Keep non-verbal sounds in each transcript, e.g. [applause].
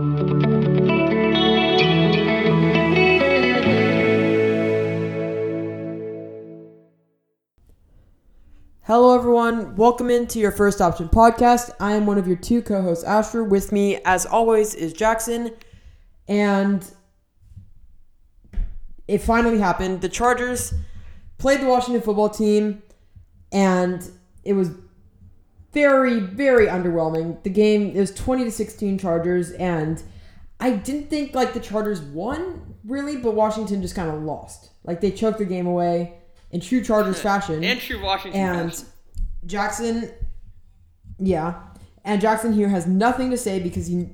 Hello, everyone. Welcome into your First Option podcast. I am one of your two co hosts, Asher. With me, as always, is Jackson. And it finally happened. The Chargers played the Washington football team, and it was very, very underwhelming. The game, it was 20 to 16 Chargers, and I didn't think like the Chargers won really, but Washington just kind of lost. Like they choked the game away in true Chargers [laughs] fashion. And true Washington And fashion. Jackson, yeah, and Jackson here has nothing to say because he,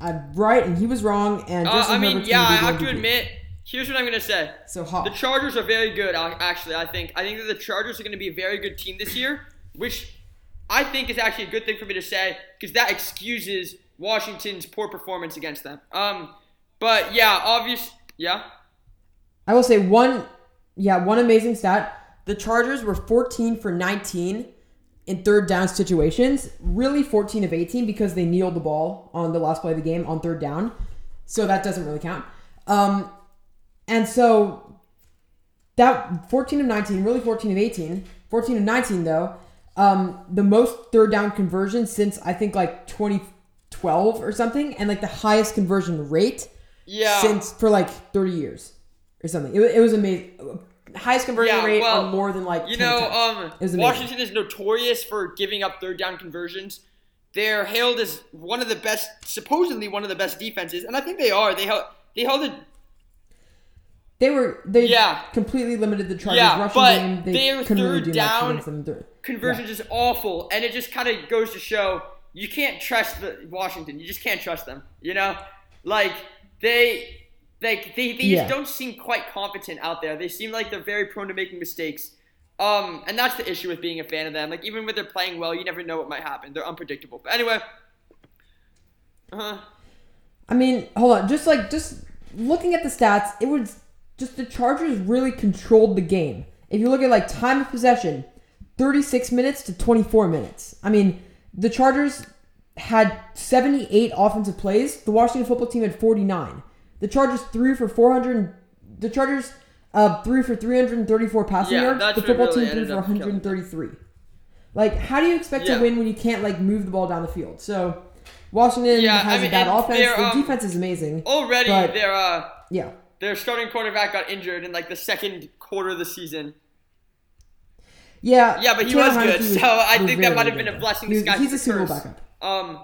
I'm right and he was wrong. And Uh, I mean, Herbert's yeah, I have to admit. Here's what I'm gonna say. So hot. The Chargers are very good. Actually, I think. I think that the Chargers are going to be a very good team this year, which I think is actually a good thing for me to say because that excuses Washington's poor performance against them. Um, but yeah, obvious. Yeah. I will say one, yeah, one amazing stat. The Chargers were 14 for 19 in third down situations. Really 14 of 18 because they kneeled the ball on the last play of the game on third down. So that doesn't really count. Um, and so that 14 of 19, really 14 of 18. 14 of 19 though. Um, the most third down conversion since I think like 2012 or something, and like the highest conversion rate Yeah. since for like 30 years or something. It, it was amazing. Highest conversion Yeah, rate well, on more than like You 10 know, um, It was amazing. Washington is notorious for giving up third down conversions. They're hailed as one of the best, supposedly one of the best defenses, and I think they are. They held, they held it. they were they Yeah. completely limited the Chargers Yeah, rushing but game. They their couldn't really third do down them. Conversions is awful, and it just kind of goes to show you can't trust the Washington. You just can't trust them. You know, like they, like they, they Yeah. just don't seem quite competent out there. They seem like they're very prone to making mistakes. Um, and that's the issue with being a fan of them. Like even when they're playing well, you never know what might happen. They're unpredictable. But anyway, uh-huh. I mean, hold on. Just like just looking at the stats, it was just the Chargers really controlled the game. If you look at like time of possession, 36 minutes to 24 minutes. I mean, the Chargers had 78 offensive plays. The Washington football team had 49. The Chargers threw for 400. The Chargers uh, threw for 334 passing Yeah, yards. The football really team threw for up killing them. 133. Like, how do you expect Yeah. to win when you can't like move the ball down the field? So, Washington Yeah, I has mean, a bad offense. Their um, defense is amazing. already But- their uh, Yeah. their starting quarterback got injured in like the second quarter of the season. Yeah. Yeah, but he Taylor was good, Heinicke so I think very, that might have been a blessing was- He's a Super Bowl backup. Um,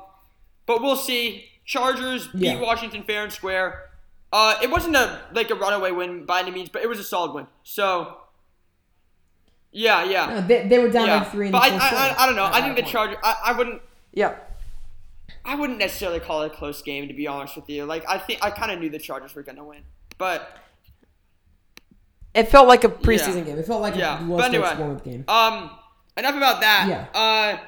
but we'll see. Chargers beat Yeah. Washington fair and square. Uh, it wasn't a like a runaway win by any means, but it was a solid win. So, yeah, yeah, No, they, they were down yeah. like three in but the I, I, I, I don't know. I think the. Chargers. I, I wouldn't. Yeah. I wouldn't necessarily call it a close game to be honest with you. Like I think I kind of knew the Chargers were gonna win, but It felt like a preseason preseason game. It felt like Yeah, a but low anyway. warm-up game. Um, enough about that. Yeah. Uh,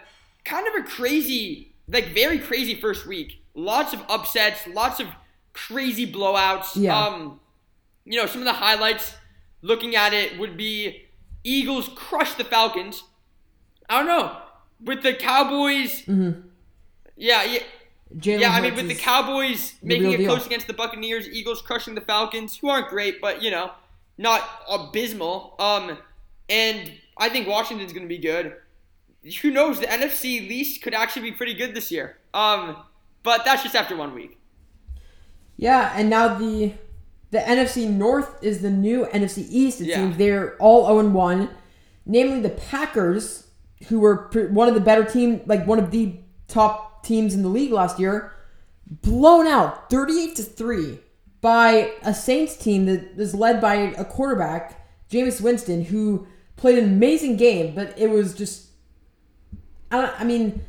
kind of a crazy, like very crazy first week. Lots of upsets, lots of crazy blowouts. Yeah. Um, you know, some of the highlights looking at it would be Eagles crush the Falcons. I don't know. With the Cowboys. Mm-hmm. Yeah, yeah. Jalen Yeah, I mean, with the Cowboys making it close against the Buccaneers, Eagles crushing the Falcons, who aren't great, but you know, not abysmal. Um, and I think Washington's going to be good. Who knows? The NFC least could actually be pretty good this year. Um, but that's just after one week. Yeah, and now the the NFC North is the new NFC East. It Yeah. seems they're all 0 1. Namely, the Packers, who were one of the better team, like one of the top teams in the league last year, blown out 38 to 3 by a Saints team that is led by a quarterback, Jameis Winston, who played an amazing game, but it was just I, don't, I mean,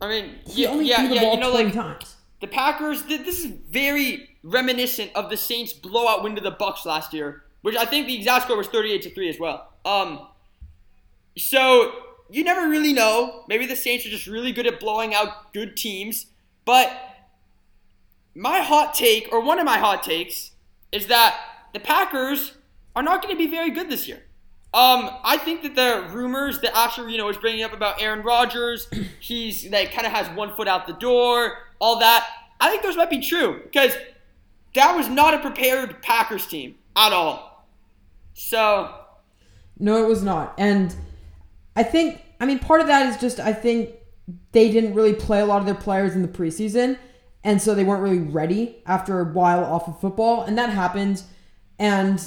I mean, he yeah, only yeah, threw the yeah, ball you know, 20 like times. the Packers. th- This is very reminiscent of the Saints' blowout win to the Bucks last year, which I think the exact score was thirty-eight to three as well. Um, so you never really know. Maybe the Saints are just really good at blowing out good teams. But my hot take, or one of my hot takes, is that the Packers are not going to be very good this year. Um, I think that the rumors that Asher, you know, was bringing up about Aaron Rodgers, [clears throat] he's like kind of has one foot out the door, all that. I think those might be true because that was not a prepared Packers team at all. So No, it was not. And I think, I mean, part of that is just, I think they didn't really play a lot of their players in the preseason. And so they weren't really ready after a while off of football. And that happened. And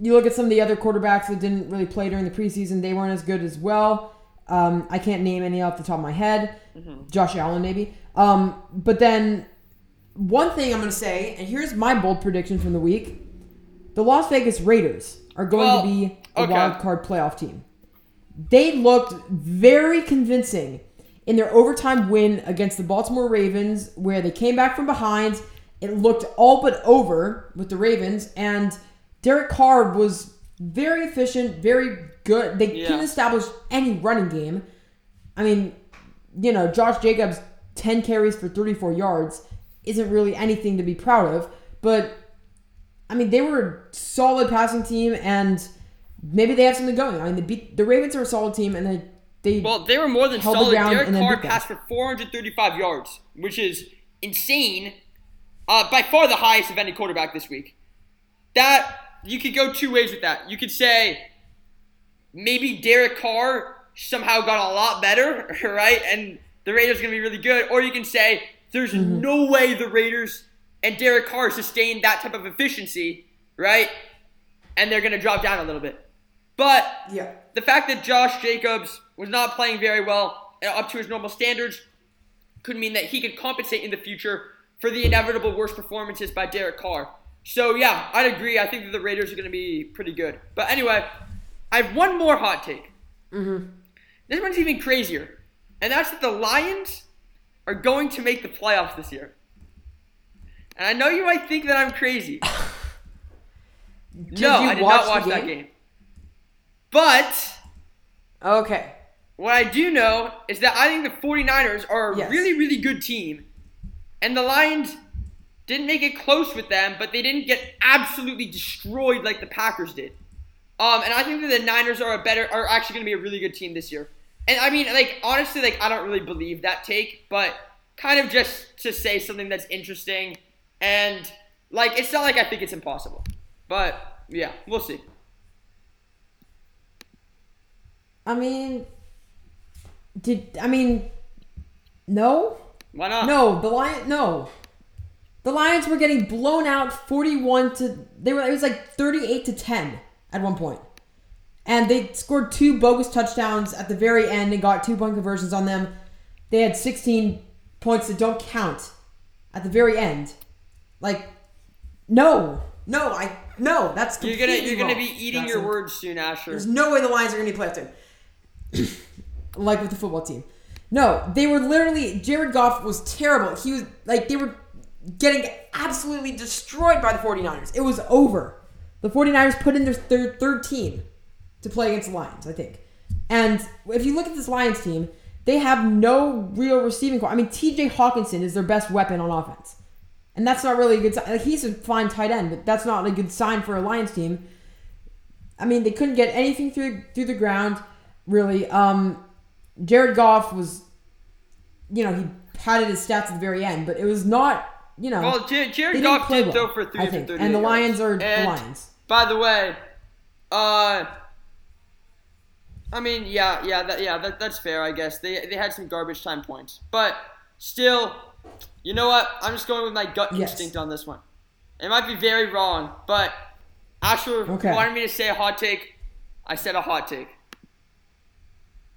you look at some of the other quarterbacks that didn't really play during the preseason, they weren't as good as well. Um, I can't name any off the top of my head. Josh Allen, maybe. Um, but then one thing I'm going to say, and here's my bold prediction from the week the Las Vegas Raiders are going Well, to be a okay. wild card playoff team. They looked very convincing in their overtime win against the Baltimore Ravens, where they came back from behind. It looked all but over with the Ravens, and Derek Carr was very efficient, very good. They Yeah. couldn't establish any running game. I mean, you know, Josh Jacobs, 10 carries for 34 yards isn't really anything to be proud of, but I mean, they were a solid passing team, and maybe they have something going. I mean, they beat the Ravens are a solid team, and they they Well, they were more than solid. Derek Carr passed for 435 yards, which is insane. Uh, by far the highest of any quarterback this week. That you could go two ways with that. You could say maybe Derek Carr somehow got a lot better, [laughs] right? And the Raiders are going to be really good. Or you can say there's Mm-hmm. no way the Raiders and Derek Carr sustained that type of efficiency, right? And they're going to drop down a little bit. But yeah. the fact that Josh Jacobs was not playing very well uh, up to his normal standards could mean that he could compensate in the future for the inevitable worst performances by Derek Carr. So yeah, I'd agree. I think that the Raiders are going to be pretty good. But anyway, I have one more hot take. Mm-hmm. This one's even crazier, and that's that the Lions are going to make the playoffs this year. And I know you might think that I'm crazy. [laughs] No, you I did not watch that game? game. But Okay. What I do know is that I think the 49ers are a Yes. really, really good team. And the Lions didn't make it close with them, but they didn't get absolutely destroyed like the Packers did. Um, and I think that the Niners are a better, are actually going to be a really good team this year. And I mean, like honestly, like I don't really believe that take, but kind of just to say something that's interesting, and like it's not like I think it's impossible, but yeah, we'll see. I mean, did I mean? No, Why not? no. The lion, no. The Lions were getting blown out, forty-one to. They were. It was like thirty-eight to ten at one point, and they scored two bogus touchdowns at the very end and got two-point conversions on them. They had sixteen points that don't count at the very end. Like, no, no, I no. That's You're gonna you're gonna be eating Jackson. your words soon, Asher. There's no way the Lions are going to be playoff team. Like with the football team. No, they were literally. Jared Goff was terrible. He was like they were getting absolutely destroyed by the 49ers. It was over. The 49ers put in their third third team to play against the Lions, I think. And if you look at this Lions team, they have no real receiving corps. I mean, T.J. Hockenson is their best weapon on offense, and that's not really a good sign. Like, he's a fine tight end, but that's not a good sign for a Lions team. I mean, they couldn't get anything through through the ground, really. Um, Jared Goff was, you know, he padded his stats at the very end, but it was not, you know, Well, J- Jared Goff did well, throw for I think. 338 And the yards. Lions are the Lions. By the way, uh, I mean, yeah, yeah, that, yeah, that, that's fair, I guess. They they had some garbage time points, but still, you know what? I'm just going with my gut Yes. instinct on this one. It might be very wrong, but Asher Okay. wanted me to say a hot take. I said a hot take.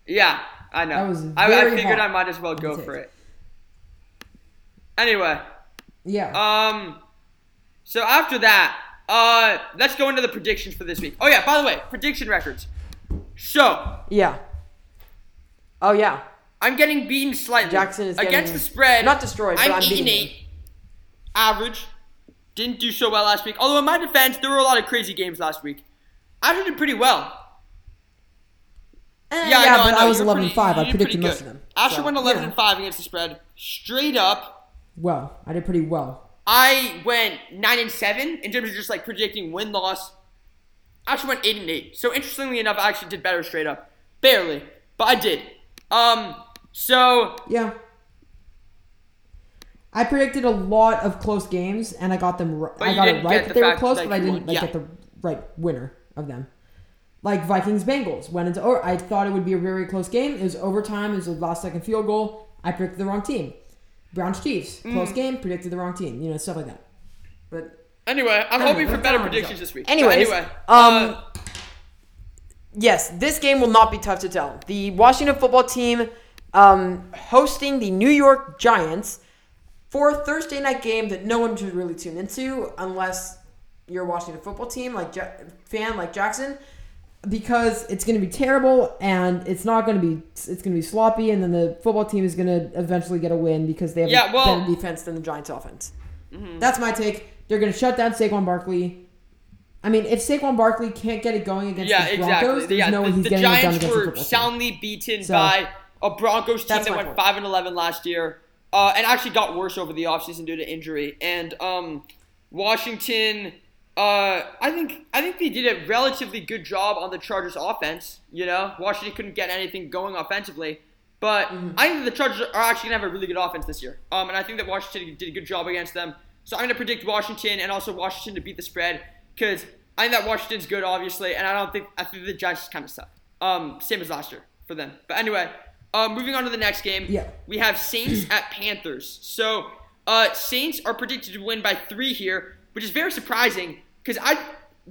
Yeah, I know. That was I, I figured hot I might as well go for it. Anyway, Yeah. um, so after that, uh, let's go into the predictions for this week. Oh yeah, by the way, prediction records. So yeah. Oh yeah. I'm getting beaten slightly. Jackson is against the spread. not destroyed, but I'm, I'm eating eight. Average. Didn't do so well last week. Although in my defense, there were a lot of crazy games last week. Asher did pretty well. Eh, Yeah, I yeah, know, but I. I was You're 11 pretty- 5. I predicted most of them. Asher So, went 11 yeah. and 5 against the spread. Straight up, Well, I did pretty well. I went 9 and 7 in terms of just like predicting win loss. I actually went 8 and 8. So interestingly enough, I actually did better straight up. Barely, but I did. Um, so Yeah. I predicted a lot of close games, and I got them. r- But I got it right that the they were close, but I didn't like Yeah. get the right winner of them. Like Vikings Bengals went into. Or I thought it would be a very close game. It was overtime. It was a last second field goal. I predicted the wrong team. Browns Chiefs close Mm. game. Predicted the wrong team. You know stuff like that. But Anyway, I'm Anyway, hoping for better predictions this week. But Anyways, anyway, um, uh, yes, this game will not be tough to tell. The Washington football team um, hosting the New York Giants for a Thursday night game that no one should really tune into unless you're a Washington football team like ja- fan like Jackson, because it's going to be terrible and it's not going to be it's going to be sloppy, and then the football team is going to eventually get a win because they have Yeah, a well- better defense than the Giants offense. That's my take. They're going to shut down Saquon Barkley. I mean, if Saquon Barkley can't get it going against yeah, the Broncos, exactly. there's Yeah, no way the, he's the getting it done Giants against the were football team. soundly beaten So, by a Broncos team that went point. 5 and 11 last year uh, and actually got worse over the offseason due to injury. And um, Washington, uh, I think I think they did a relatively good job on the Chargers offense. You know, Washington couldn't get anything going offensively. But Mm-hmm. I think the Chargers are actually going to have a really good offense this year. Um, and I think that Washington did a good job against them. So I'm going to predict Washington and also Washington to beat the spread because I think that Washington's good, obviously, and I don't think I think the Giants kind of suck. Um, same as last year for them. But anyway, uh, moving on to the next game. Yeah. We have Saints at Panthers. So uh, Saints are predicted to win by three here, which is very surprising because I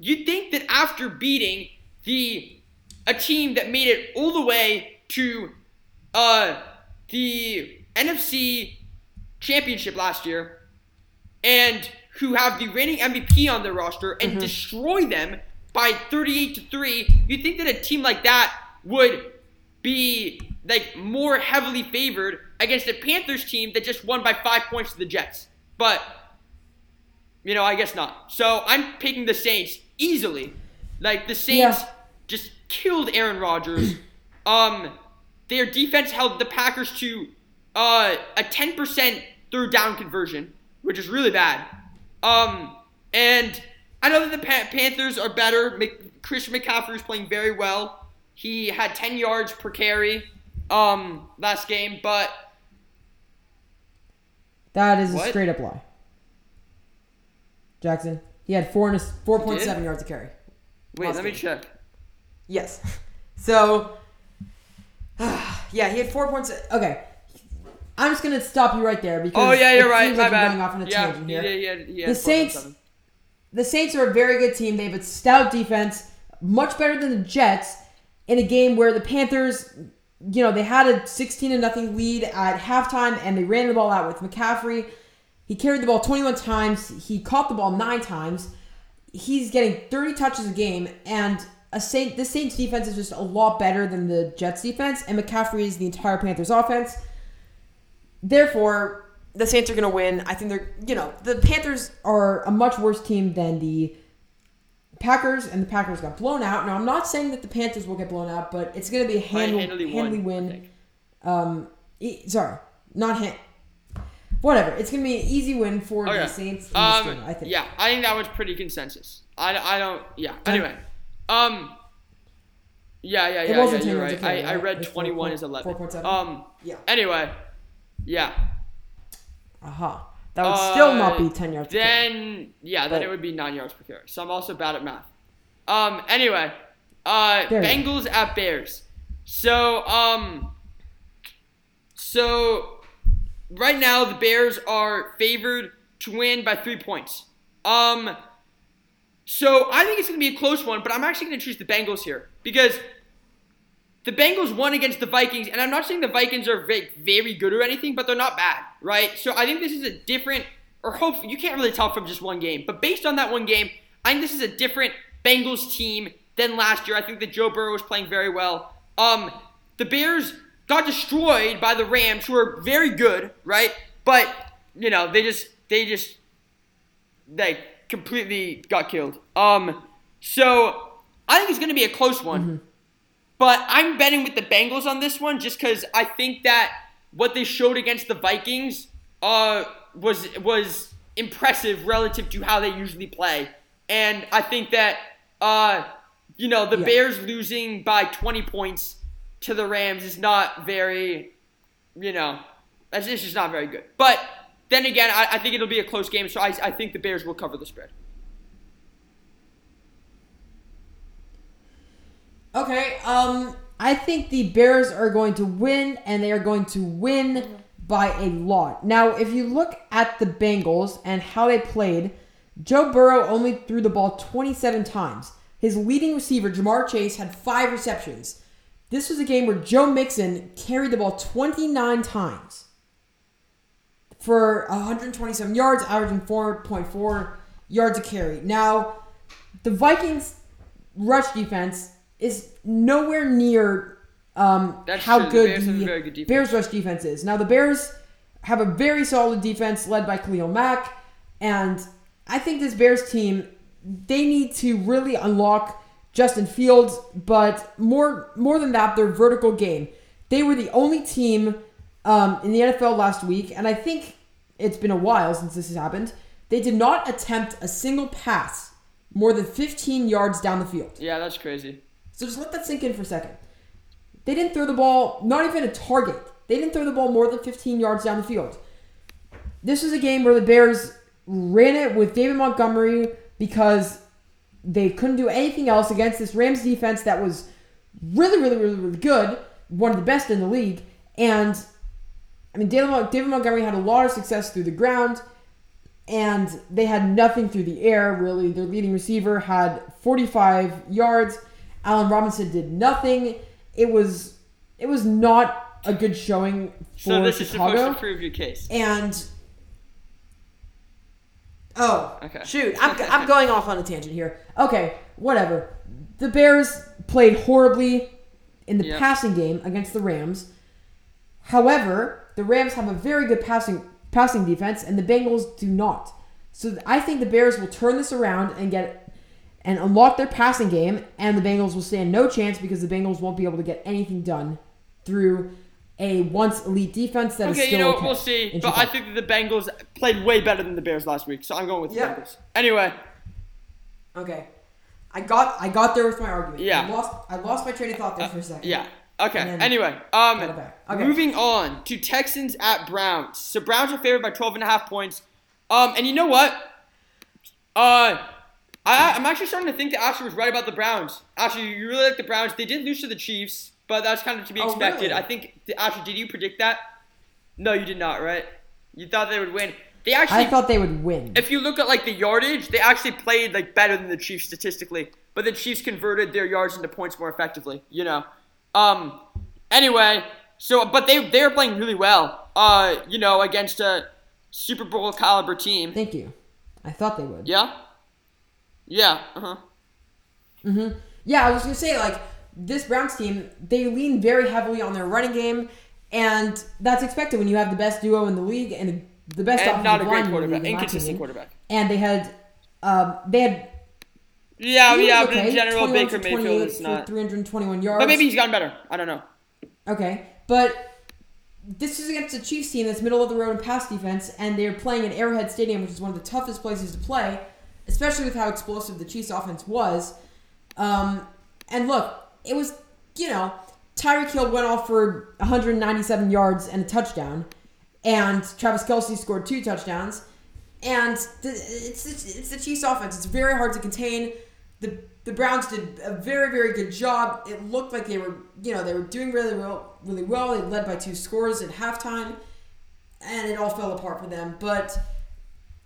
you'd think that after beating the a team that made it all the way to uh, the NFC championship last year and who have the reigning MVP on their roster and destroy them by 38 to 3, you'd think that a team like that would be like more heavily favored against a Panthers team that just won by 5 points to the Jets. But you know, I guess not. So, I'm picking the Saints easily. Like the Saints Yeah. just killed Aaron Rodgers. [clears throat] um their defense held the Packers to uh, a 10% third down conversion, which is really bad. Um, and I know that the pa- Panthers are better. Mc- Christian McCaffrey is playing very well. He had 10 yards per carry um, last game, but That is What? a straight up lie. Jackson, he had four and a, four point seven yards a carry. wait, Last let me check. Yes. [laughs] So, [sighs] yeah, he had four points. Okay, I'm just gonna stop you right there because Oh yeah, it you're right. seems My like you're bad. going off on a yeah, tangent he here. had- he had The Saints-. The Saints are a very good team. They have a stout defense, much better than the Jets. In a game where the Panthers, you know, they had a 16 to nothing lead at halftime, and they ran the ball out with McCaffrey. He carried the ball 21 times. He caught the ball nine times. He's getting 30 touches a game, and a Saint. The Saints defense is just a lot better than the Jets defense, and McCaffrey is the entire Panthers offense. Therefore, the Saints are going to win. I think they're, you know, the Panthers are a much worse team than the Packers, and the Packers got blown out. Now, I'm not saying that the Panthers will get blown out, but it's going to be a handle, handily handily, won, win. Um, sorry, not hand. Whatever. It's going to be an easy win for Okay. the Saints in Um, game, I think. Yeah, I think that was pretty consensus. I, I don't. Yeah. Anyway, um. Yeah, yeah, yeah. It wasn't yeah 10 you're right. I, I read 21 point- is 11. 4.7? Um. Yeah. Anyway. Yeah. Aha. That would still not Uh, be 10 yards. Then yeah, then it would be nine yards per carry. So I'm also bad at math. Um. Anyway. Uh. There. Bengals at Bears. So um. So right now the Bears are favored to win by three points. Um. So I think it's going to be a close one, but I'm actually going to choose the Bengals here because the Bengals won against the Vikings, and I'm not saying the Vikings are very, very good or anything, but they're not bad, right? So I think this is a different, or hopefully you can't really tell from just one game, but based on that one game, I think this is a different Bengals team than last year. I think that Joe Burrow is playing very well. Um, the Bears got destroyed by the Rams, who are very good, right? But you know they just they just they completely got killed. Um, so I think it's going to be a close one. But I'm betting with the Bengals on this one just because I think that what they showed against the Vikings uh, was was impressive relative to how they usually play, and I think that uh, you know the Yeah. Bears losing by 20 points to the Rams is not very, you know, it's just not very good. But then again, I, I think it'll be a close game, so I, I think the Bears will cover the spread. Okay, um, I think the Bears are going to win, and they are going to win by a lot. Now, if you look at the Bengals and how they played, Joe Burrow only threw the ball 27 times. His leading receiver, Ja'Marr Chase, had five receptions. This was a game where Joe Mixon carried the ball 29 times for 127 yards, averaging 4.4 yards a carry. Now, the Vikings' rush defense is nowhere near um, how true. The good Bears the good. Bears rush defense is. Now, the Bears have a very solid defense led by Khalil Mack, and I think this Bears team they need to really unlock Justin Fields, but more more than that, their vertical game. They were the only team um, in the NFL last week, and I think it's been a while since this has happened. They did not attempt a single pass more than 15 yards down the field. Yeah, that's crazy. So just let that sink in for a second. They didn't throw the ball, not even a target. They didn't throw the ball more than 15 yards down the field. This was a game where the Bears ran it with David Montgomery because they couldn't do anything else against this Rams defense that was really, really, really, really good, one of the best in the league. And I mean, David, David Montgomery had a lot of success through the ground, and they had nothing through the air, really. Their leading receiver had 45 yards. Allen Robinson did nothing. It was it was not a good showing for Chicago. So this is Chicago. supposed to prove your case. and oh, Okay. shoot, I'm, I'm going off on a tangent here. Okay, whatever. The Bears played horribly in the Yeah. passing game against the Rams. However, the Rams have a very good passing passing defense, and the Bengals do not. So I think the Bears will turn this around and get and unlock their passing game, and the Bengals will stand no chance because the Bengals won't be able to get anything done through a once elite defense that is Okay, still you know, okay we'll see. But I think that the Bengals played way better than the Bears last week, so I'm going with the Yeah. Bengals. Anyway, Okay. I got I got there with my argument. Yeah. I lost I lost my train of thought there for a second. yeah. Okay. Anyway, um, got it back. Okay. moving on to Texans at Browns. So Browns are favored by 12 and a half points. Um, and you know what? Uh, I, I'm actually starting to think that Asher was right about the Browns. Asher, you really like the Browns. They did lose to the Chiefs, but that's kind of to be Oh, expected. really? I think, Asher, did you predict that? No, you did not, right? You thought they would win. They actually I thought they would win. if you look at like the yardage, they actually played like better than the Chiefs statistically, but the Chiefs converted their yards into points more effectively. You know. Um. Anyway, so but they they're playing really well. Uh, you know, against a Super Bowl caliber team. Thank you. I thought they would. Yeah. Yeah. Uh huh. Yeah, I was gonna say like this Browns team, they lean very heavily on their running game, and that's expected when you have the best duo in the league and the best And not a great quarterback, in inconsistent quarterback. And they had, um, they had. Yeah, yeah, but okay, in general, Baker Mayfield is not. 321 yards. But maybe he's gotten better. I don't know. Okay, but this is against a Chiefs team that's middle of the road in pass defense, and they're playing at Arrowhead Stadium, which is one of the toughest places to play, especially with how explosive the Chiefs offense was. Um, and look, it was you know Tyreek Hill went off for 197 yards and a touchdown, and Travis Kelce scored two touchdowns, and the, it's, it's it's the Chiefs offense. It's very hard to contain. The the Browns did a very very good job. It looked like they were you know they were doing really well really well. They led by two scores at halftime, and it all fell apart for them. But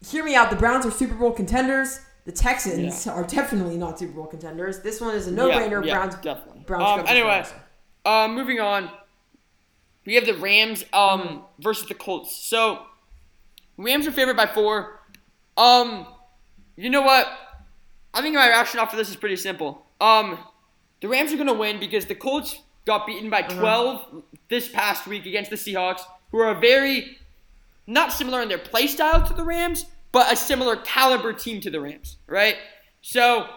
hear me out. The Browns are Super Bowl contenders. The Texans Yeah. are definitely not Super Bowl contenders. This one is a no-brainer. Yeah, yeah, Browns definitely. Browns. Um, anyway, Uh, moving on. We have the Rams um versus the Colts. So Rams are favored by four. Um, you know what? I think my rationale for this is pretty simple. Um, the Rams are gonna win because the Colts got beaten by 12 this past week against the Seahawks, who are very not similar in their play style to the Rams, but a similar caliber team to the Rams, right? So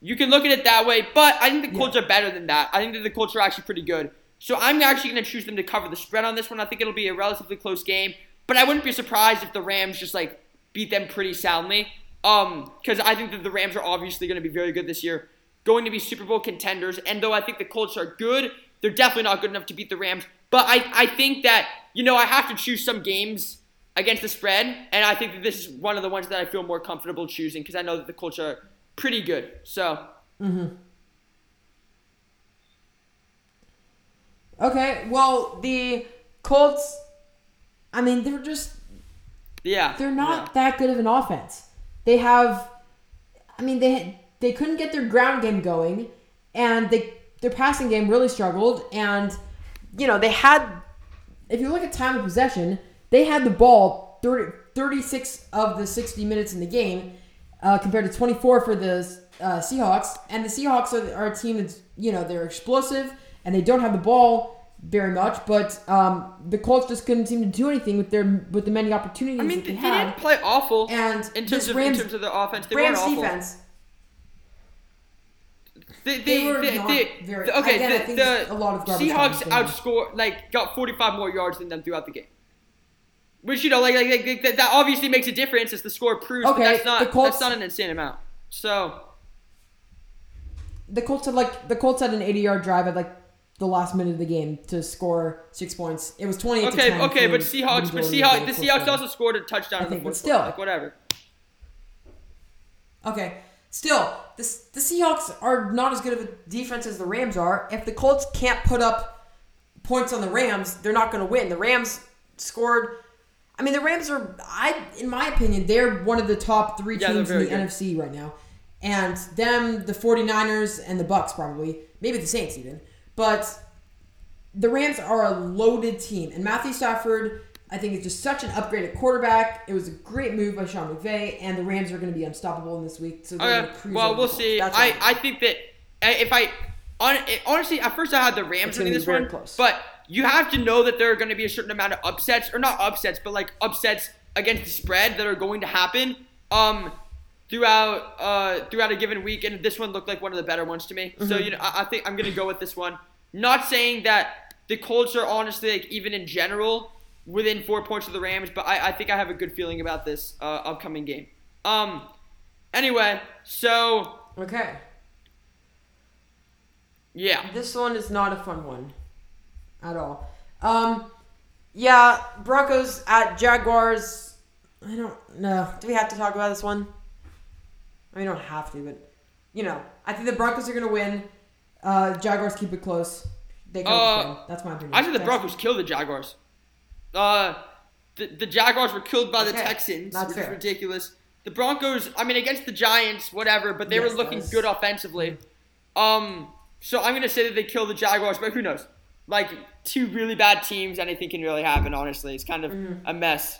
you can look at it that way, but I think the Colts are better than that. I think that the Colts are actually pretty good. So I'm actually going to choose them to cover the spread on this one. I think it'll be a relatively close game, but I wouldn't be surprised if the Rams just like beat them pretty soundly. Um, because I think that the Rams are obviously going to be very good this year, going to be Super Bowl contenders. And though I think the Colts are good, they're definitely not good enough to beat the Rams. But I, I think that you know I have to choose some games against the spread, and I think that this is one of the ones that I feel more comfortable choosing because I know that the Colts are pretty good. So. Mm-hmm. Okay, well, the Colts, I mean, they're just Yeah. they're not yeah. that good of an offense. They have, I mean, they they couldn't get their ground game going, and they their passing game really struggled. And you know, they had, if you look at time of possession, they had the ball 30, 36 of the sixty minutes in the game, uh, compared to twenty four for the uh, Seahawks. And the Seahawks are, are a team that's you know they're explosive and they don't have the ball very much, but um, the Colts just couldn't seem to do anything with their with the many opportunities I mean, they, they had. didn't play awful And in terms of Rams- in terms of their offense. They Rams weren't awful. defense. They, They they, were they, not they- very- okay. again, I the, think the a lot of Seahawks outscored, like, got 45 more yards than them throughout the game. Which you know, like, like, like that, that obviously makes a difference as the score proves. Okay, but that's not the Colts- that's not an insane amount. So The Colts had like the Colts had an 80 yard drive at like the last minute of the game to score six points. It was 28 to okay, 10 okay, but Seahawks, but Seahawks, the Seahawks also scored a touchdown I think, but still. Like whatever. Okay, still the the Seahawks are not as good of a defense as the Rams are. If the Colts can't put up points on the Rams, they're not going to win. The Rams scored. I mean, the Rams are, I, in my opinion, they're one of the top three Yeah, teams in the good. NFC right now. And them, the 49ers, and the Bucks probably, maybe the Saints even. But the Rams are a loaded team. And Matthew Stafford, I think, is just such an upgraded quarterback. It was a great move by Sean McVay, and the Rams are going to be unstoppable in this week. So they're Okay, well, we'll see. That's I. I think that if I on, honestly at first I had the Rams winning this one, close. but you have to know that there are going to be a certain amount of upsets or not upsets, but like upsets against the spread that are going to happen um throughout uh throughout a given week, and this one looked like one of the better ones to me. Mm-hmm. So you know I, I think I'm going to go with this one. Not saying that the Colts are honestly like even in general within four points of the Rams, but I, I think I have a good feeling about this uh, upcoming game. Um. Anyway, so okay. yeah. This one is not a fun one at all. Um, yeah, Broncos at Jaguars. I don't know. Do we have to talk about this one? I mean, we don't have to, but you know, I think the Broncos are gonna win. Uh, Jaguars keep it close. They cover Uh. That's my opinion. I think the Broncos killed the Jaguars. Uh, the, the Jaguars were killed by the Texans, that's which fair. is ridiculous. The Broncos, I mean, against the Giants, whatever, but they Yes, were looking good offensively. Um, so I'm gonna say that they killed the Jaguars, but who knows? Like two really bad teams, anything can really happen. Honestly, it's kind of Mm-hmm. a mess.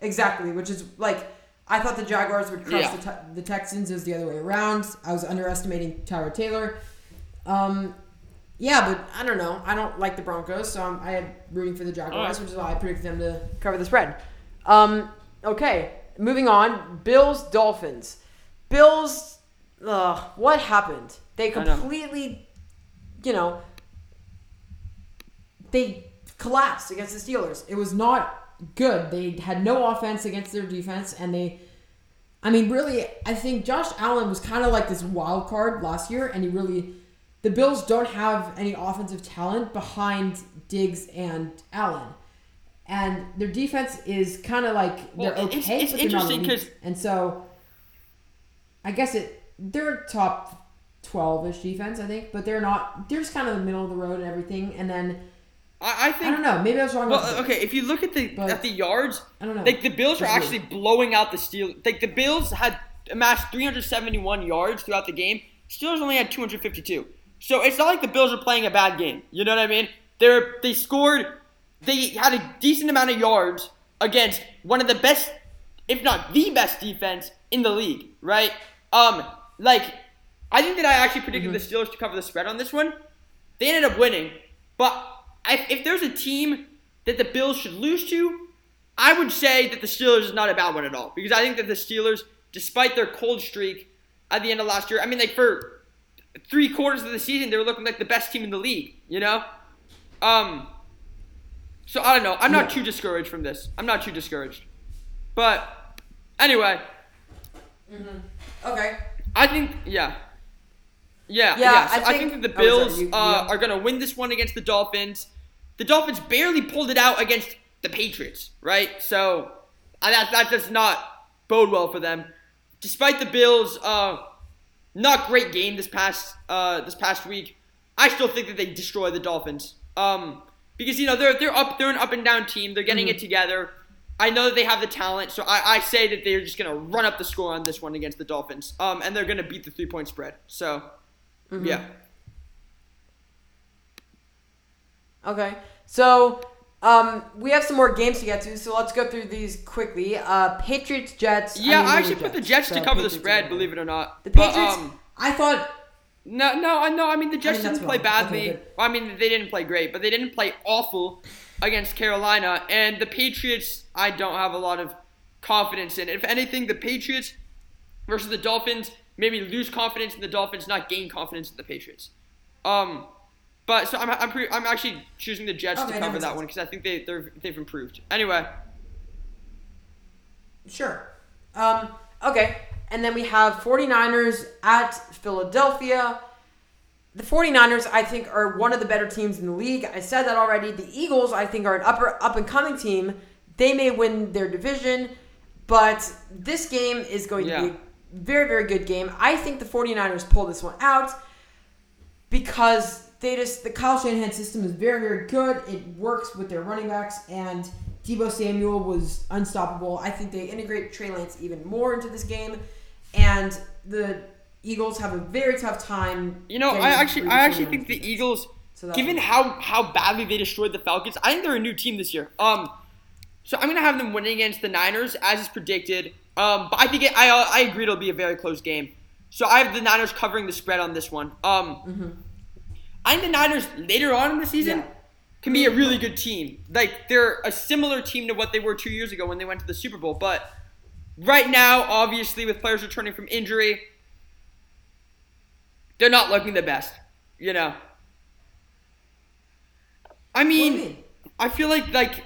Exactly, which is like I thought the Jaguars would crush Yeah. the, te- the Texans. It was the other way around. I was underestimating Tyrod Taylor. Um, yeah, but I don't know. I don't like the Broncos, so I'm, I had rooting for the Jaguars, Alright. which is why I predicted them to cover the spread. Um, okay, moving on. Bills Dolphins. Bills. Ugh, what happened? They I know. completely, you know, they collapsed against the Steelers. It was not good. They had no offense against their defense, and they, I mean, really, I think Josh Allen was kind of like this wild card last year, and he really, the Bills don't have any offensive talent behind Diggs and Allen. And their defense is kind of like they're Well, it's- okay, it's but they're not interesting elite. 'cause- And so, I guess it they're top twelve-ish defense, I think, but they're not. They're just kind of the middle of the road and everything. And then I, I I think. don't know. Maybe I was wrong. Well, the- okay, if you look at the But- at the yards, I don't know. Like the Bills are actually blowing out the Steelers. Like the Bills had amassed 371 yards throughout the game. Steelers only had 252. So it's not like the Bills are playing a bad game. You know what I mean? They're they scored. They had a decent amount of yards against one of the best, if not the best defense in the league. Right? Um, like I think that I actually predicted the Steelers to cover the spread on this one. They ended up winning, but if, if there's a team that the Bills should lose to, I would say that the Steelers is not a bad one at all because I think that the Steelers, despite their cold streak at the end of last year, I mean, like for three quarters of the season, they were looking like the best team in the league. You know, um. So I don't know. I'm not too discouraged from this. I'm not too discouraged, but anyway, Mm-hmm. okay. I think yeah. Yeah, Yeah, yeah. So I I think- think, that the oh, Bills you- you uh, go. are going to win this one against the Dolphins. The Dolphins barely pulled it out against the Patriots, right? So uh, that that does not bode well for them. Despite the Bills, uh, not great game this past uh, this past week. I still think that they destroy the Dolphins. Um, because you know they're they're up they're an up and down team. They're getting Mm-hmm. it together. I know that they have the talent, so I, I say that they're just gonna run up the score on this one against the Dolphins. Um, and they're gonna beat the three point spread. So, Mm-hmm. yeah. Okay. So um, we have some more games to get to, so let's go through these quickly. Uh, Patriots, Jets. Yeah, mean, I they're actually put the Jets to cover the Patriots are spread, gonna believe it or not. The But, Patriots- um, I thought no, no, I know. I mean, the Jets that's didn't play wrong. badly. Okay. Well, I mean, they didn't play great, but they didn't play awful against Carolina. And the Patriots, I don't have a lot of confidence in. If anything, the Patriots versus the Dolphins maybe lose confidence in the Dolphins, not gain confidence in the Patriots. Um, but so I'm I'm, pre- I'm actually choosing the Jets Okay, to cover that one because I think they they're, they've improved. Anyway, Sure. Um, okay. And then we have 49ers at Philadelphia. The 49ers, I think, are one of the better teams in the league. I said that already. The Eagles, I think, are an upper up and coming team. They may win their division, but this game is going Yeah. to be very, very good game. I think the 49ers pull this one out because they just the Kyle Shanahan system is very very good. It works with their running backs and Deebo Samuel was unstoppable. I think they integrate Trey Lance even more into this game, and the Eagles have a very tough time. you know, I actually I actually think the. Eagles So given what- how how badly they destroyed the Falcons, I think they're a new team this year. Um, so I'm gonna have them winning against the Niners as is predicted. Um, but I think it, I I agree it'll be a very close game. So I have the Niners covering the spread on this one. Um, I think the Niners later on in the season Yeah. can be a really good team. Like they're a similar team to what they were two years ago when they went to the Super Bowl. But right now, obviously, with players returning from injury, they're not looking the best. You know. I What do you mean, mean? I feel like like.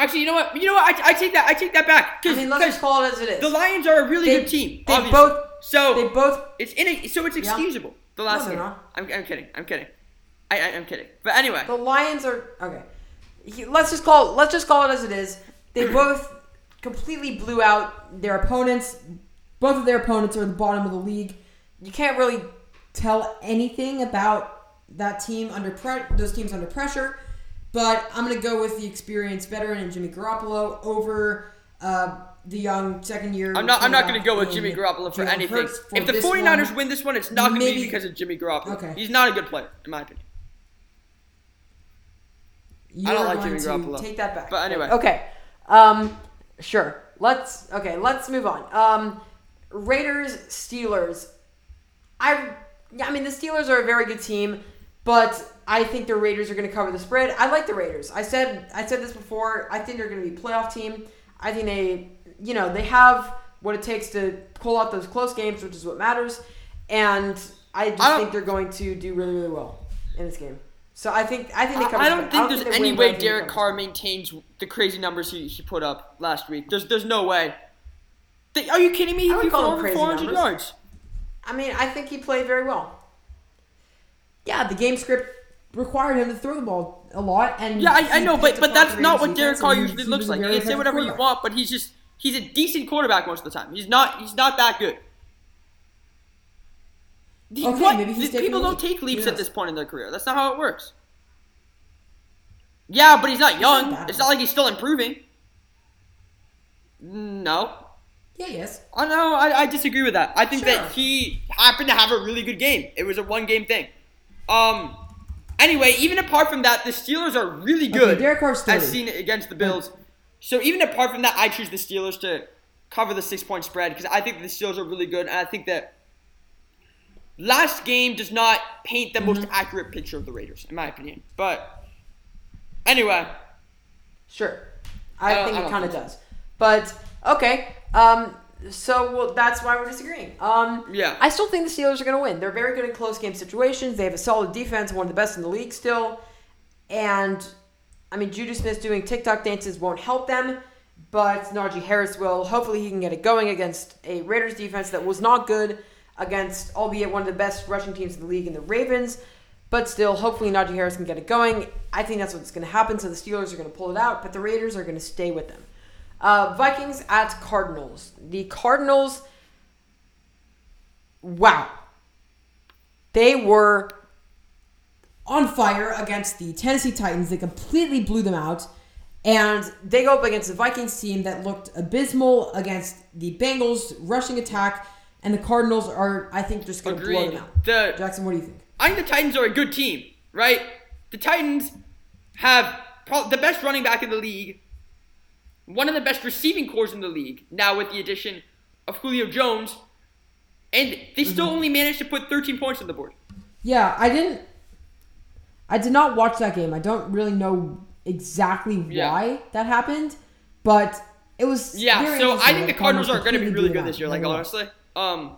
Actually, you know what? You know what? I, I take that. I take that back. I mean, let's just call it as it is. the Lions are a really They- good team. they obviously. both- So they both it's in a, so it's excusable. The last No, they're game. not. I'm, I'm kidding. I'm kidding. I, I I'm kidding. But anyway, The Lions are okay. He- Let's just call let's just call it as it is. They [clears throat] both completely blew out. their opponents, both of their opponents are at the bottom of the league. You can't really Tell anything about that team under pre- those teams under pressure, but I'm gonna go with the experienced veteran and Jimmy Garoppolo over uh, the young second year. I'm not I'm not going to go with Jimmy Garoppolo for Jalen anything. For If the this 49ers one. win this one, it's not going to be because of Jimmy Garoppolo. Okay. He's not a good player, in my opinion. you I don't like going Jimmy to Garoppolo. take that back. But anyway. Okay. Um sure. Let's okay, let's move on. Um Raiders Steelers. I yeah, I mean the Steelers are a very good team, but I think the Raiders are going to cover the spread. I like the Raiders. I said I said this before. I think they're going to be a playoff team. I think they, you know, they have what it takes to pull out those close games, which is what matters. And I just I think they're going to do really, really well in this game. So I think I think they cover. I don't think there's they any win, but I way think Derek Carr maintains the crazy numbers he, he put up last week. There's there's no way. They- are you kidding me? He I would threw call them crazy 400 numbers. yards. I mean, I think he played very well. Yeah, the game script required him to throw the ball a lot, and Yeah, I, I know, but but that's not what Derek Carr usually looks like. You can say whatever you want, but he's just he's a decent quarterback most of the time. He's not he's not that good. The- Okay, what? maybe he's people don't take leaps at this point in their career. That's not how it works. Yeah, but he's not young. bad. it's not like he's still improving. No, Yeah, yes. I know. I, I disagree with that. I think Sure. that he happened to have a really good game. It was a one game thing. Um. Anyway, even apart from that, the Steelers are really good. Derek Carr's as 30. seen it against the Bills. So even apart from that, I choose the Steelers to cover the six point spread because I think the Steelers are really good, and I think that last game does not paint the most accurate picture of the Raiders, in my opinion. But anyway, Sure, I, don't- think I it kind of does. But okay, um, so well, that's why we're disagreeing. Um, Yeah. I still think the Steelers are going to win. They're very good in close game situations. They have a solid defense, one of the best in the league still. And I mean, Juju Smith doing TikTok dances won't help them, but Najee Harris will. Hopefully, he can get it going against a Raiders defense that was not good against, albeit one of the best rushing teams in the league in the Ravens. But still, hopefully Najee Harris can get it going. I think that's what's going to happen. So the Steelers are going to pull it out, but the Raiders are going to stay with them. Uh, Vikings at Cardinals. The Cardinals, wow. They were On fire against the Tennessee Titans. They completely blew them out. And they go up against the Vikings team that looked abysmal against the Bengals rushing attack, and the Cardinals are, I think, just going to blow them out. The Jackson, what do you think? I think the Titans are a good team, right? The Titans have the best running back in the league, one of the best receiving corps in the league, now with the addition of Julio Jones, and they still Mm-hmm. only managed to put 13 points on the board. Yeah, I didn't. I did not watch that game. I don't really know exactly Yeah. why that happened, but it was. Yeah, so I think the Cardinals are going to be really good them this year, like honestly. Um,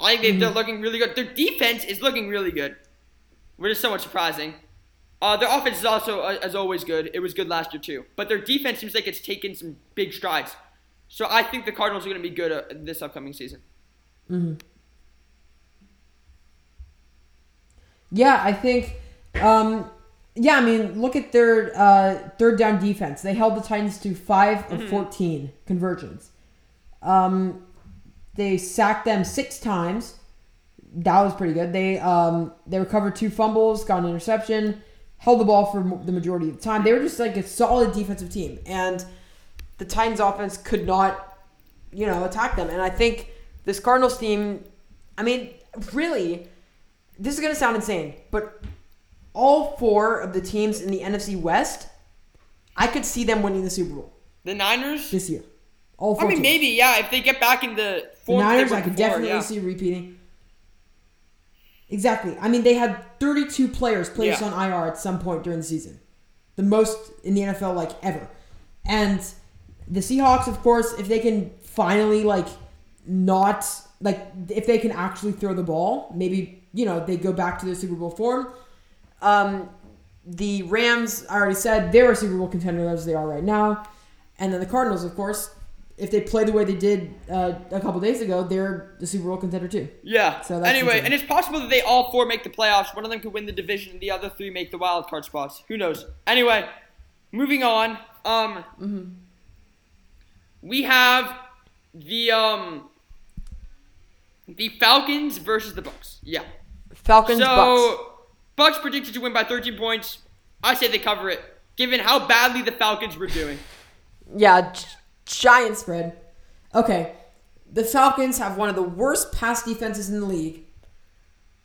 I think they, they're looking really good. Their defense is looking really good, which is somewhat surprising. Uh, their offense is also, uh, as always, good. It was good last year too, but their defense seems like it's taken some big strides. So I think the Cardinals are going to be good uh, this upcoming season. Hmm. Yeah, I think. Um, yeah, I mean, look at their uh, third down defense. They held the Titans to 5 Mm-hmm. of 14 conversions. Um, they sacked them six times. That was pretty good. They um, they recovered two fumbles, got an interception, held the ball for the majority of the time. They were just like a solid defensive team, and the Titans' offense could not, you know, attack them. And I think this Cardinals team, I mean, really, this is going to sound insane, but all four of the teams in the NFC West, I could see them winning the Super Bowl The Niners. this year. All four I mean, teams. maybe yeah. If they get back in the The Niners, I could before, definitely yeah. see repeating. Exactly. I mean, they had 32 players placed Yeah. on IR at some point during the season, the most in the NFL like ever. And the Seahawks, of course, if they can finally like not like if they can actually throw the ball, maybe you know they go back to their Super Bowl form. Um, the Rams, I already said, they're a Super Bowl contender as they are right now. And then the Cardinals, of course, if they play the way they did uh, a couple days ago, they're the Super Bowl contender too. Yeah. So that's anyway, and it's possible that they all four make the playoffs. One of them could win the division, and the other three make the wild card spots. Who knows? Anyway, moving on. Um, Mm-hmm. we have the um, the Falcons versus the Bucks. Yeah. Falcons, so Bucks predicted to win by 13 points. I say they cover it, given how badly the Falcons were doing. Yeah, gi- giant Spread. Okay. The Falcons have one of the worst pass defenses in the league.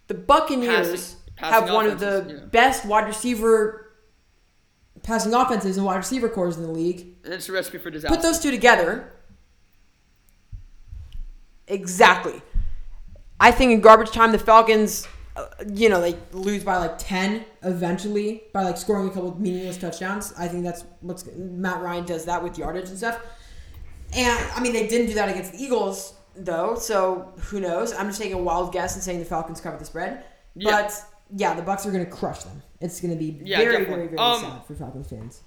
The Buccaneers Passing- passing have one of the yeah. Best wide receiver passing offenses and wide receiver corps in the league. And it's a recipe for disaster. put those two together. Exactly. I think in garbage time the Falcons, uh, you know, they Lose by like 10 eventually by like scoring a couple of meaningless touchdowns. I think that's what's Matt Ryan does that with yardage and stuff. And I mean, they didn't do that against the Eagles though, so who knows? I'm just taking a wild guess and saying the Falcons cover the spread. Yeah. But yeah, the Bucks are going to crush them. It's going to be Yeah, very, definitely. very, very Um, sad for Falcons fans.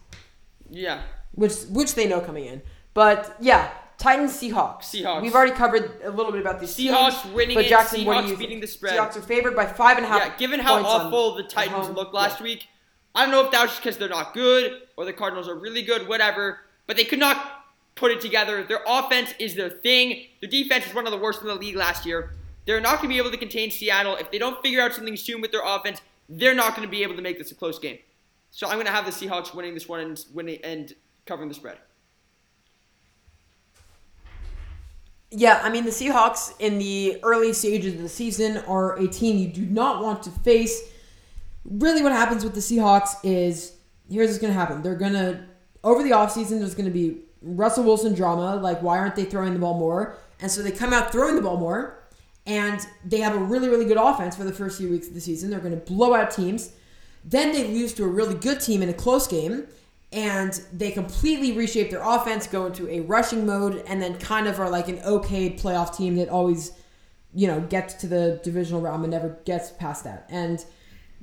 yeah. which which they know coming in. But yeah, Titans Seahawks. Seahawks. We've already covered a little bit about these Seahawks teams, winning But Jackson, do Seahawks beating think? the spread. Seahawks are favored by five and a half. Yeah, given how awful the Titans looked last Yeah. week, I don't know if that was just because they're not good or the Cardinals are really good, whatever. But they could not put it together. Their offense is their thing. Their defense is one of the worst in the league last year. They're not going to be able to contain Seattle. If they don't figure out something soon with their offense, they're not going to be able to make this a close game. So I'm going to have the Seahawks winning this one and winning and covering the spread. Yeah, I mean the Seahawks in the early stages of the season are a team you do not want to face. Really what happens with the Seahawks is here's what's going to happen. They're going to over the offseason there's going to be Russell Wilson drama, like why aren't they throwing the ball more? And so they come out throwing the ball more and they have a really really good offense for the first few weeks of the season. They're going to blow out teams. Then they lose to a really good team in a close game and they completely reshape their offense, go into a rushing mode, and then kind of are like an okay playoff team that always, you know, gets to the divisional round and never gets past that. And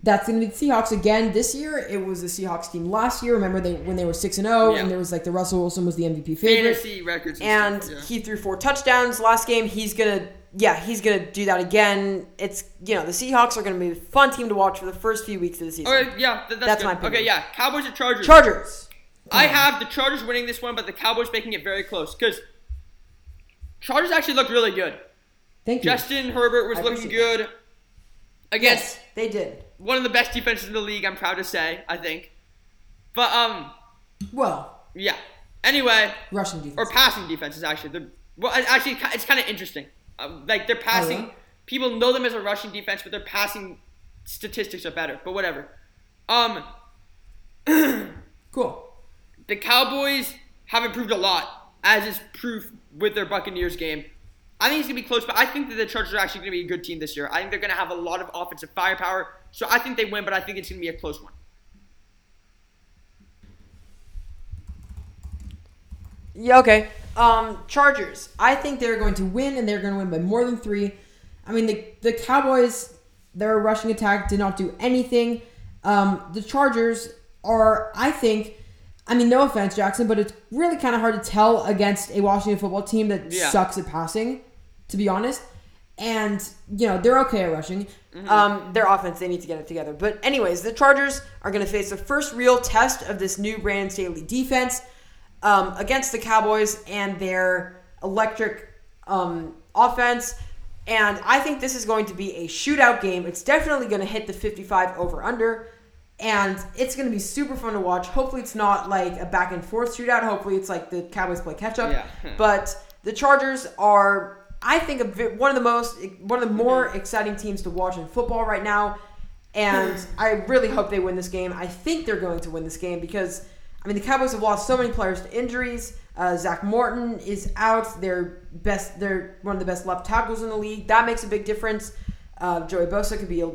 That's going to be the Seahawks again this year. It was the Seahawks team last year. Remember they when they were six and zero, and there was like the Russell Wilson was the MVP favorite. Fantasy records and stuff, yeah. he threw four touchdowns last game. He's gonna, yeah, he's gonna do that again. It's you know the Seahawks are gonna be a fun team to watch for the first few weeks of the season. Okay, yeah, th- that's, my opinion. Okay, yeah, Cowboys or Chargers. Chargers. I have the Chargers winning this one, but the Cowboys making it very close because Chargers actually looked really good. Thank you. Justin Herbert was I looking good against Yes, they did. one of the best defenses in the league. I'm proud to say, I think. But um, well, yeah. Anyway, rushing defense. or passing defenses actually. They're, well, actually, it's kind of interesting. Um, like they're passing. Oh, yeah? People know them as a rushing defense, but their passing statistics are better. But whatever. Um, cool. [clears throat] the Cowboys have improved a lot, as is proof with their Buccaneers game. I think it's gonna be close, but I think that the Chargers are actually gonna be a good team this year. I think they're gonna have a lot of offensive firepower, so I think they win, but I think it's gonna be a close one. Yeah. Okay. Um, Chargers. I think they're going to win, and they're going to win by more than three. I mean, the the Cowboys, their rushing attack did not do anything. Um, the Chargers are, I think, I mean, no offense, Jackson, but it's really kind of hard to tell against a Washington football team that Yeah. sucks at passing, to be honest. And you know they're okay at rushing. Um, their offense, they need to get it together. But anyways, the Chargers are going to face the first real test of this new Brandon Staley defense um, against the Cowboys and their electric um, offense. And I think this is going to be a shootout game. It's definitely going to hit the 55 over under. And it's going to be super fun to watch. Hopefully, it's not like a back and forth shootout. Hopefully, it's like the Cowboys play catch up. Yeah. but the Chargers are, I think, a one of the most, one of the more exciting teams to watch in football right now. And [sighs] I really hope they win this game. I think they're going to win this game because, I mean, the Cowboys have lost so many players to injuries. Uh, Zack Martin is out. They're best. They're one of the best left tackles in the league. That makes a big difference. Uh, Joey Bosa could be a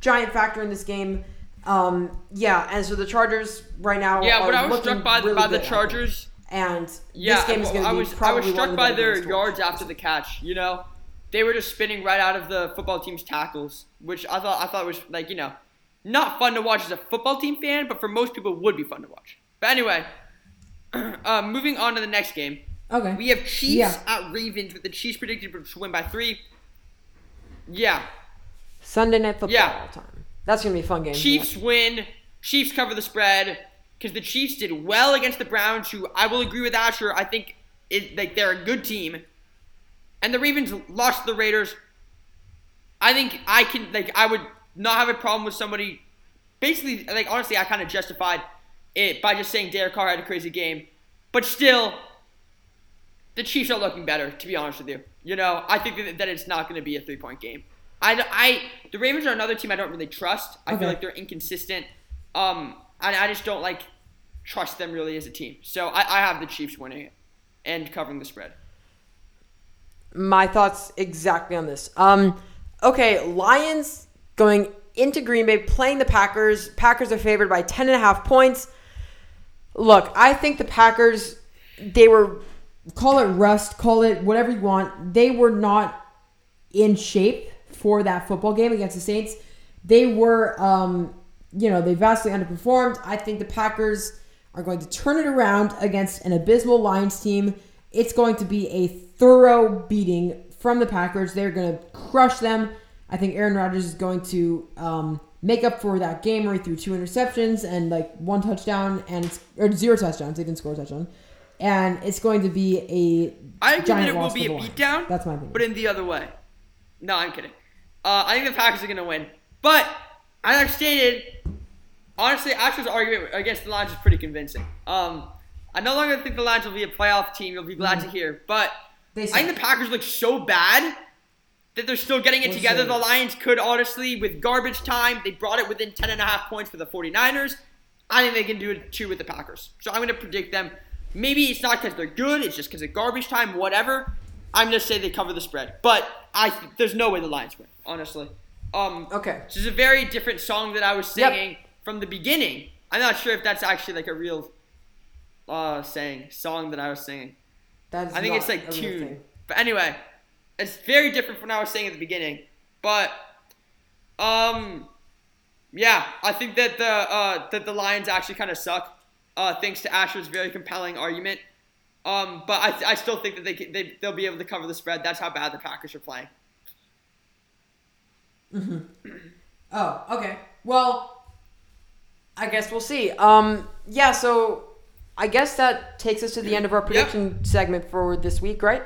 giant factor in this game. Um, yeah, and so the Chargers right now. Yeah, are but I was struck by really by the. Chargers. And Yeah, this game is going I to be was I probably was one struck of the by their games to watch. yards after the catch. You know, they were just spinning right out of the football team's tackles, which I thought I thought was like you know, not fun to watch as a football team fan, but for most people would be fun to watch. But anyway, [clears throat] uh, moving on to the next game, Okay. we have Chiefs Yeah. at Ravens with the Chiefs predicted to win by three. Yeah, Sunday night football Yeah. time. That's going to be a fun game. Chiefs win. Chiefs cover the spread because the Chiefs did well against the Browns, who I will agree with Asher. I think it, like they're a good team, and the Ravens lost to the Raiders. I think I can like I would not have a problem with somebody. Basically, like honestly, I kind of justified it by just saying Derek Carr had a crazy game, but still, the Chiefs are looking better. To be honest with you, you know, I think that, that it's not going to be a three point game. I, I the Ravens are another team I don't really trust. I Okay. feel like they're inconsistent. Um, and I just don't like trust them really as a team. So I, I have the Chiefs winning it and covering the spread. my thoughts exactly on this. Um, okay, Lions going into Green Bay playing the Packers. Packers are favored by 10 and a half points. Look, I think the Packers they were call it rust, call it whatever you want. They were not in shape for that football game against the Saints. They were, um, you know, they vastly underperformed. I think the Packers are going to turn it around against an abysmal Lions team. It's going to be a thorough beating from the Packers. They're going to crush them. I think Aaron Rodgers is going to um, make up for that game where he threw two interceptions and like one touchdown and or zero touchdowns. They didn't score a touchdown, and it's going to be a I agree giant that it will be a beatdown. That's my opinion. But in the other way. No, I'm kidding. Uh, I think the Packers are going to win. But, as I've stated, honestly, Asher's argument against the Lions is pretty convincing. Um, I no longer think the Lions will be a playoff team. You'll be glad to hear. But They I think the Packers look so bad that they're still getting it We'll together. see. The Lions could, honestly, with garbage time, they brought it within 10.5 points for the 49ers. I think they can do it too with the Packers. So I'm going to predict them. Maybe it's not because they're good, it's just because of garbage time, whatever. I'm going to say they cover the spread. But I there's no way the Lions win, honestly. Um, okay. This is a very different song that I was Yep. From the beginning. I'm not sure if that's actually like a real uh, saying, song that I was singing. That's I think it's like tune. But anyway, it's very different from what I was saying at the beginning. But um Yeah, I think that the uh, that the Lions actually kind of suck, uh, thanks to Asher's very compelling argument. Um, but I, I still think that they, can, they they'll be able to cover the spread. That's how bad the Packers are playing. Mm-hmm. [clears throat] Oh, okay. Well, I guess we'll see. Um, yeah. So I guess that takes us to the end of our prediction segment for this week, right?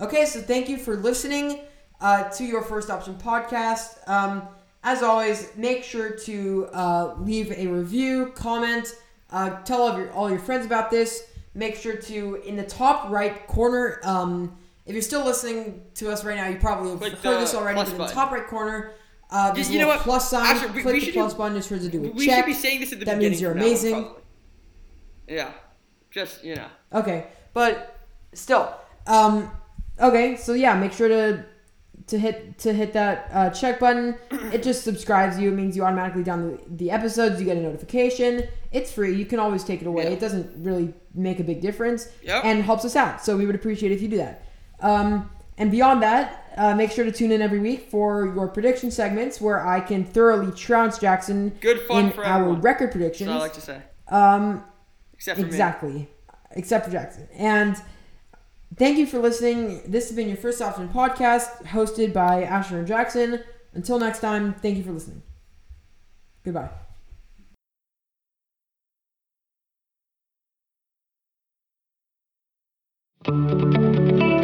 Okay, so thank you for listening uh, to your First Option podcast. Um, as always, make sure to uh, leave a review, comment, uh, tell all, of your, all your friends about this. Make sure to, in the top right corner, um, if you're still listening to us right now, you probably have Click heard this already, but in the button. top right corner, uh, there's You know what? plus sign. Actually, we- Click we the should plus do- button just for it to do a We check. should be saying this at the That beginning. means you're now amazing. Yeah, just you know. Okay. But still, Um, okay, so yeah, make sure to to hit to hit that uh, check button. [clears throat] It just subscribes you. It means you automatically down the, the episodes. You get a notification. It's free. You can always take it away. Yeah. It doesn't really make a big difference, Yep. and helps us out. So we would appreciate if you do that. Um, and beyond that, uh, make sure to tune in every week for your prediction segments where I can thoroughly trounce Jackson Good fun in for our everyone. record That's predictions. I like to say. um, Except for me. Exactly. Except for Jackson. And thank you for listening. This has been your First Option podcast, hosted by Asher and Jackson. Until next time, thank you for listening. Goodbye. Thank